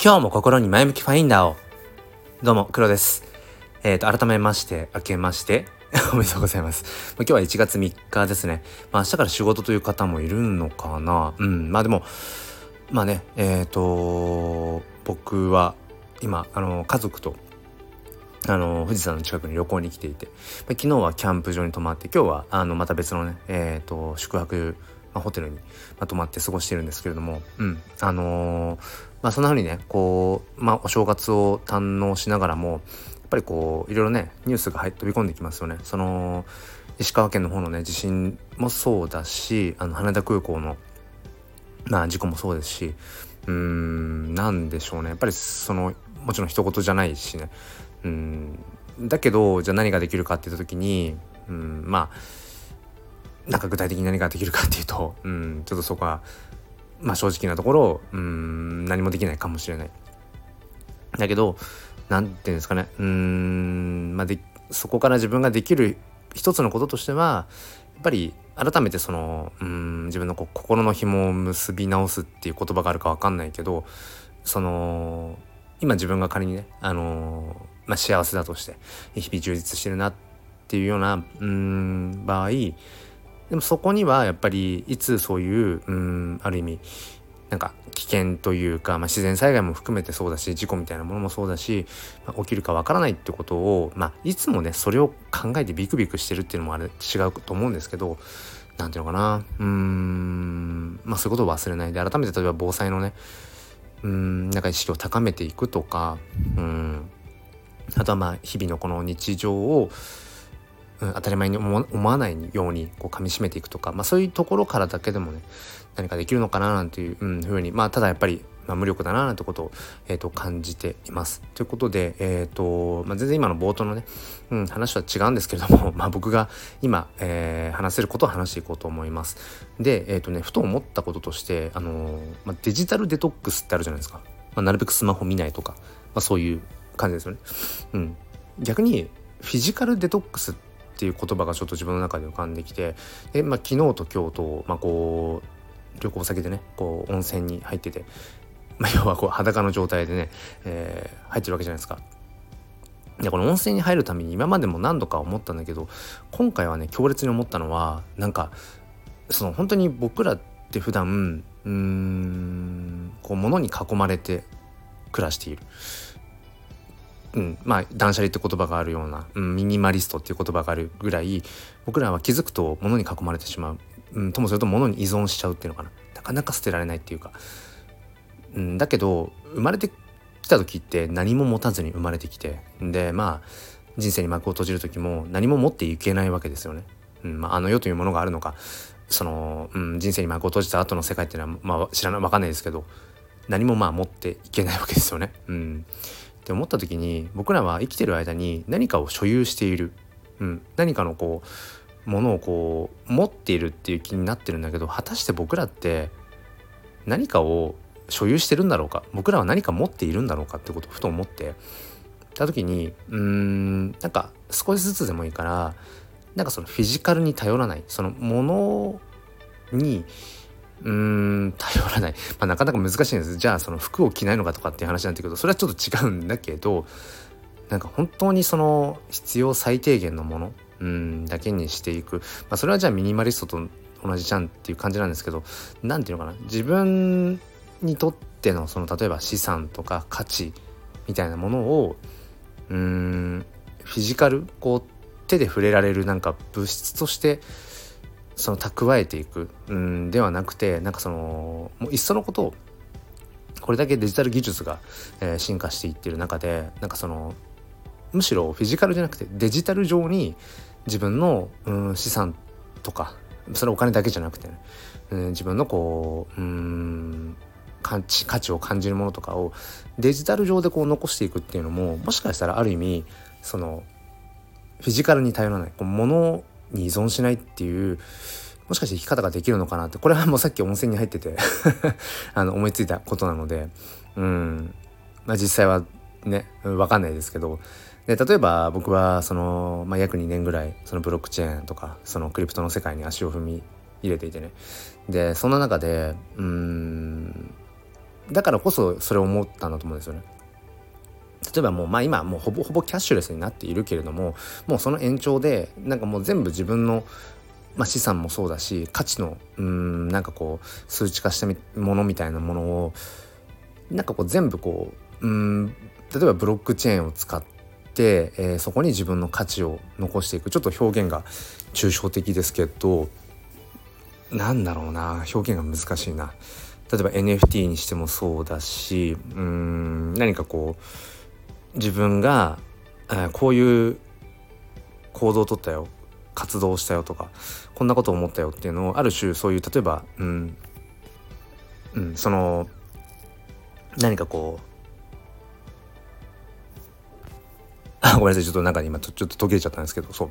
今日も心に前向きファインダーをどうも黒ですえっ、ー、と改めまして明けまして おめでとうございます。今日は1月3日ですね。まあ明日から仕事という方もいるのかな。うん。まあでも、まあね、えっ、ー、と、僕は今、あの、家族と、あの、富士山の近くに旅行に来ていて、昨日はキャンプ場に泊まって、今日は、あの、また別のね、えっ、ー、と、宿泊、まあ、ホテルに、ま泊まって過ごしてるんですけれども、うん。あのー、まあそんな風にね、こう、まあお正月を堪能しながらも、やっぱりこう、いろいろね、ニュースが入飛び込んできますよね。その、石川県の方のね、地震もそうだし、あの、羽田空港の、まあ事故もそうですし、うーん、なんでしょうね。やっぱりその、もちろん一言じゃないしね。うん、だけど、じゃあ何ができるかって言った時に、うん、まあ、なんか具体的に何ができるかっていうと、うん、ちょっとそこは、まあ正直なところ、うん、何もできないかもしれない。だけど、なんていうんですかね、うん、まあで、そこから自分ができる一つのこととしては、やっぱり改めてその、うん、自分のこ心の紐を結び直すっていう言葉があるか分かんないけど、その、今自分が仮にね、あのまあ、幸せだとして、日々充実してるなっていうような、うん、場合、でもそこにはやっぱりいつそういううんある意味なんか危険というか、まあ、自然災害も含めてそうだし事故みたいなものもそうだし、まあ、起きるかわからないってことを、まあ、いつもねそれを考えてビクビクしてるっていうのもあれ違うと思うんですけど何ていうのかなうーんまあそういうことを忘れないで改めて例えば防災のねうんなんか意識を高めていくとかうんあとはまあ日々のこの日常をうん、当たり前に思わないようにこう噛みしめていくとか、まあ、そういうところからだけでもね何かできるのかななんていう、ふうにまあただやっぱり、まあ、無力だななんてことを、えーと、感じています。ということで、えーとまあ、全然今の冒頭のね、うん、話は違うんですけれども、まあ、僕が今、えー、話せることを話していこうと思います。で、えっ、ー、とね、ふと思ったこととして、あのー、まあ、デジタルデトックスってあるじゃないですか。まあ、なるべくスマホ見ないとか、まあ、そういう感じですよね。うん、逆にフィジカルデトックスってっていう言葉がちょっと自分の中で浮かんできてで、まあ、昨日と今日と、まあ、こう旅行先でねこう温泉に入ってて、まあ、要はこう裸の状態でね、えー、入ってるわけじゃないですか。でこの温泉に入るために今までも何度か思ったんだけど今回はね強烈に思ったのはなんかその本当に僕らって普段うーんこう物に囲まれて暮らしている。うん、まあ断捨離って言葉があるような、うん、ミニマリストっていう言葉があるぐらい僕らは気づくと物に囲まれてしまう、うん、ともすると物に依存しちゃうっていうのかな。なかなか捨てられないっていうか、うん、だけど生まれてきた時って何も持たずに生まれてきてでまあ人生に幕を閉じる時も何も持っていけないわけですよね。うんまあ、あの世というものがあるのか。その、うん、人生に幕を閉じた後の世界っていうのは、まあ、知らない分かんないですけど何もまあ持っていけないわけですよね。うん。って思った時に僕らは生きてる間に何かを所有している、うん、何かのこうものをこう持っているっていう気になってるんだけど果たして僕らって何かを所有してるんだろうか？僕らは何か持っているんだろうかってことをふと思ってた時にうーんなんか少しずつでもいいからなんかそのフィジカルに頼らない。そのものにうーん頼らない、まあ、なかなか難しいんです。じゃあその服を着ないのかとかっていう話なんだけどそれはちょっと違うんだけどなんか本当にその必要最低限のものうんだけにしていく、まあ、それはじゃあミニマリストと同じじゃんっていう感じなんですけど何て言うのかな。自分にとってのその例えば資産とか価値みたいなものをうんフィジカルこう手で触れられるなんか物質としてその蓄えていくんではなくてなんかそのもういっそのことをこれだけデジタル技術が、えー、進化していってる中でなんかそのむしろフィジカルじゃなくてデジタル上に自分の、うん、資産とかそれお金だけじゃなくてね、うん、自分のこううん価値価値を感じるものとかをデジタル上でこう残していくっていうのももしかしたらある意味そのフィジカルに頼らない。こう物に依存しないっていうもしかして生き方ができるのかなってこれはもうさっき温泉に入ってて あの思いついたことなのでうん。まあ実際はね分かんないですけどで例えば僕はその、まあ、約2年ぐらいそのブロックチェーンとかそのクリプトの世界に足を踏み入れていてね。でそんな中でうん。だからこそそれを思ったんだと思うんですよね。例えばもうまあ今もうほぼほぼキャッシュレスになっているけれどももうその延長でなんかもう全部自分の、まあ、資産もそうだし価値のうんなんかこう数値化したものみたいなものをなんかこう全部こううん例えばブロックチェーンを使って、えー、そこに自分の価値を残していく。ちょっと表現が抽象的ですけどなんだろうな表現が難しいな。例えば NFT にしてもそうだしうん何かこう自分が、えー、こういう行動をとったよ活動したよとかこんなこと思ったよっていうのをある種そういう例えばうん、うん、その何かこうあごめんなさいちょっと中に今ちょっと途切れちゃったんですけどそう、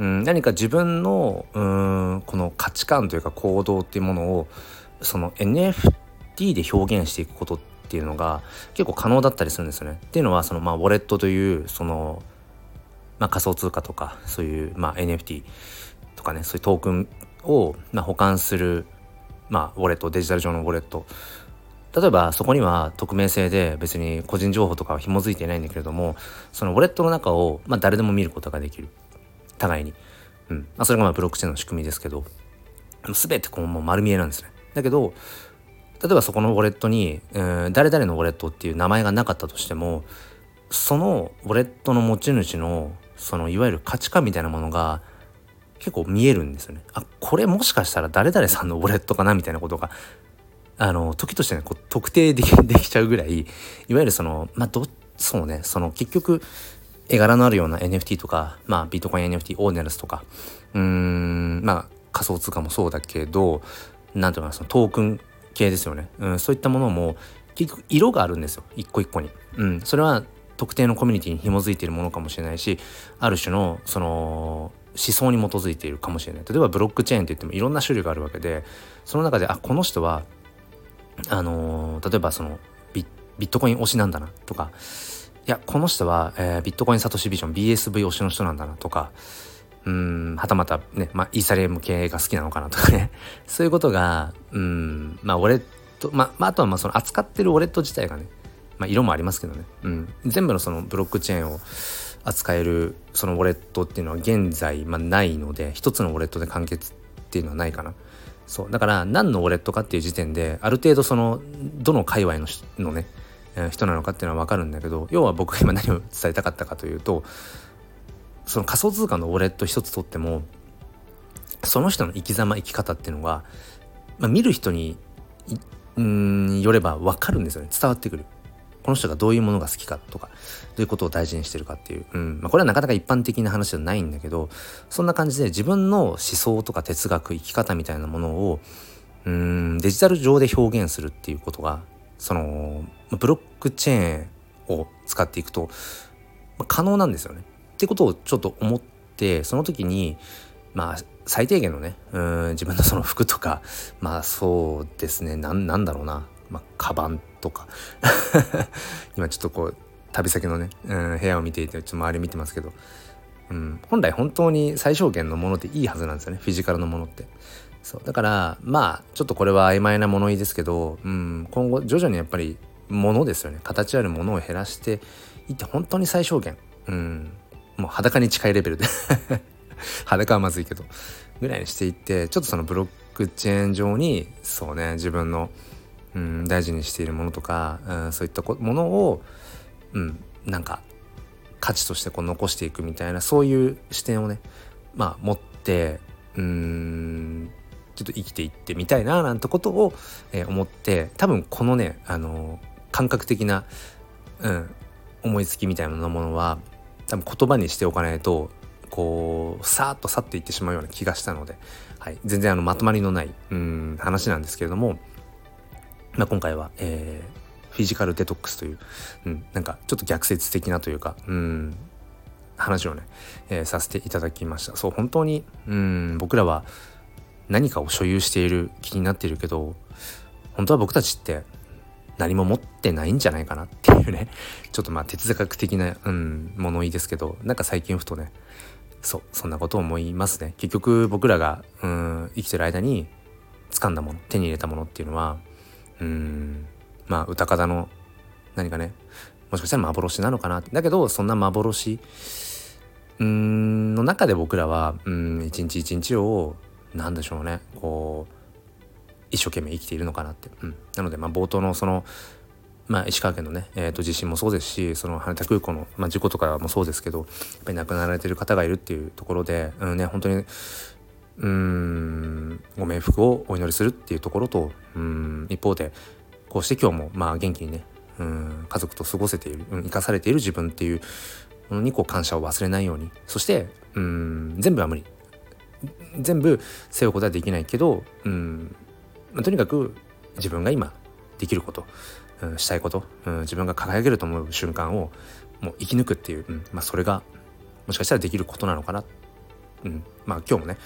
うん、何か自分のうんこの価値観というか行動っていうものをその NFT で表現していくことってっていうのが結構可能だったりするんですよね。っていうのはそのまあウォレットというその、まあ、仮想通貨とかそういうまあ NFT とかねそういうトークンをまあ保管するまあウォレットデジタル上のウォレット。例えばそこには匿名性で別に個人情報とかは紐づいてないんだけれどもそのウォレットの中を、まあ、誰でも見ることができる。互いに、うん。まあ、それがまあブロックチェーンの仕組みですけど全てこうもう丸見えなんですね。だけど例えばそこのウォレットに、えー、誰々のウォレットっていう名前がなかったとしてもそのウォレットの持ち主のそのいわゆる価値観みたいなものが結構見えるんですよね。あこれもしかしたら誰々さんのウォレットかなみたいなことがあの時としてねこう特定でき できちゃうぐらいいわゆるそのまあどそうねその結局絵柄のあるような NFT とかまあビットコイン NFT オーネルスとかうーんまあ仮想通貨もそうだけどなんていうかそのトークン系ですよね、うん、そういったものも結局色があるんですよ。一個一個に。うん、それは特定のコミュニティに紐づいているものかもしれないしある種のその思想に基づいているかもしれない。例えばブロックチェーンって言ってもいろんな種類があるわけでその中であこの人はあのー、例えばそのビットコイン推しなんだなとかいやこの人は、えー、ビットコインサトシビジョン BSV 推しの人なんだなとかうんはたまたね、まあ、イーサリアム系が好きなのかなとかね。そういうことがうんまあウォレットまあ、あとはまあその扱ってるウォレット自体がねまあ色もありますけどね、うん、全部のそのブロックチェーンを扱えるそのウォレットっていうのは現在、まあ、ないので一つのウォレットで完結っていうのはないかな。そう。だから何のウォレットかっていう時点である程度そのどの界隈ののね人なのかっていうのは分かるんだけど要は僕が今何を伝えたかったかというとその仮想通貨のウォレット一つとってもその人の生き様生き方っていうのが、まあ、見る人にんよれば分かるんですよね。伝わってくる。この人がどういうものが好きかとかどういうことを大事にしてるかっていう、うん。まあ、これはなかなか一般的な話じゃないんだけどそんな感じで自分の思想とか哲学生き方みたいなものをうんデジタル上で表現するっていうことがそのブロックチェーンを使っていくと、まあ、可能なんですよね。ってことをちょっと思ってその時にまあ最低限のねうん自分のその服とか まあそうですねなんなんだろうなまあ、カバンとか。今ちょっとこう旅先のね、うん、部屋を見ていてちょっと周り見てますけど、うん、本来本当に最小限のものでいいはずなんですよねフィジカルのものって。そうだからまあちょっとこれは曖昧な物言いですけど、うん、今後徐々にやっぱりものですよね。形あるものを減らしていって本当に最小限、うん、もう裸に近いレベルで。裸はまずいけど。ぐらいにしていってちょっとそのブロックチェーン上にそうね自分のうん、大事にしているものとか、うん、そういったものを、うん、なんか価値としてこう残していくみたいなそういう視点をねまあ持ってうんちょっと生きていってみたいななんてことを、えー、思って多分このねあの感覚的な、うん、思いつきみたいなものは多分言葉にしておかないとこうさーっと去っていってしまうような気がしたので、はい、全然あのまとまりのないうん話なんですけれどもまあ、今回は、えー、フィジカルデトックスという、うん、なんかちょっと逆説的なというか、うん、話をね、えー、させていただきました。そう、本当に、うん、僕らは何かを所有している気になっているけど、本当は僕たちって何も持ってないんじゃないかなっていうね、ちょっとまあ哲学的な、うん、物言いですけど、なんか最近ふとね、そう、そんなことを思いますね。結局僕らが、うん、生きてる間に掴んだもの、手に入れたものっていうのは、うんまあ歌方の何かねもしかしたら幻なのかなだけどそんな幻うんの中で僕らはうん一日一日を何でしょうねこう一生懸命生きているのかなって、うん、なのでまあ冒頭のそのまあ、石川県のね、えー、と地震もそうですしその羽田空港の、まあ、事故とかもそうですけどやっぱり亡くなられてる方がいるっていうところで、うんね、本当にうんご冥福をお祈りするっていうところとうん一方でこうして今日もまあ元気にねうん家族と過ごせている、うん、生かされている自分っていうものにこう感謝を忘れないようにそしてうん全部は無理。全部背負うことはできないけどうんまあ、とにかく自分が今できること、うん、したいこと、うん、自分が輝けると思う瞬間をもう生き抜くっていう、うんまあ、それがもしかしたらできることなのかな、うん、まあ今日もね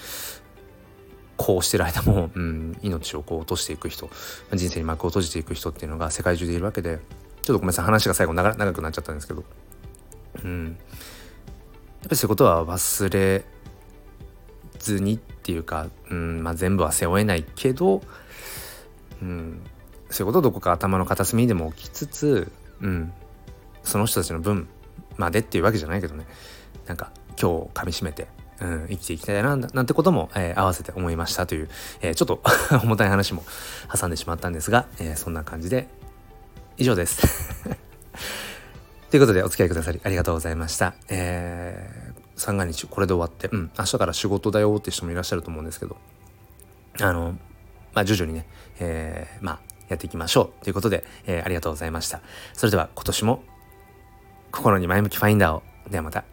こうしてる間も、うん、命をこう落としていく人人生に幕を閉じていく人っていうのが世界中でいるわけでちょっとごめんなさい話が最後長長くなっちゃったんですけど、うん、やっぱりそういうことは忘れずにっていうか、うんまあ、全部は背負えないけどうん、そういうことをどこか頭の片隅にでも置きつつ、うん、その人たちの分までっていうわけじゃないけどね。なんか今日をかみしめて、うん、生きていきたいななんてことも、えー、合わせて思いましたという、えー、ちょっと 重たい話も挟んでしまったんですが、えー、そんな感じで以上です。ということでお付き合いくださりありがとうございました。えー、三が日これで終わって、うん、明日から仕事だよって人もいらっしゃると思うんですけど、あの、まあ、徐々にね、えー、まあ、やっていきましょうということで、えー、ありがとうございました。それでは今年も心に前向きファインダーを。ではまた。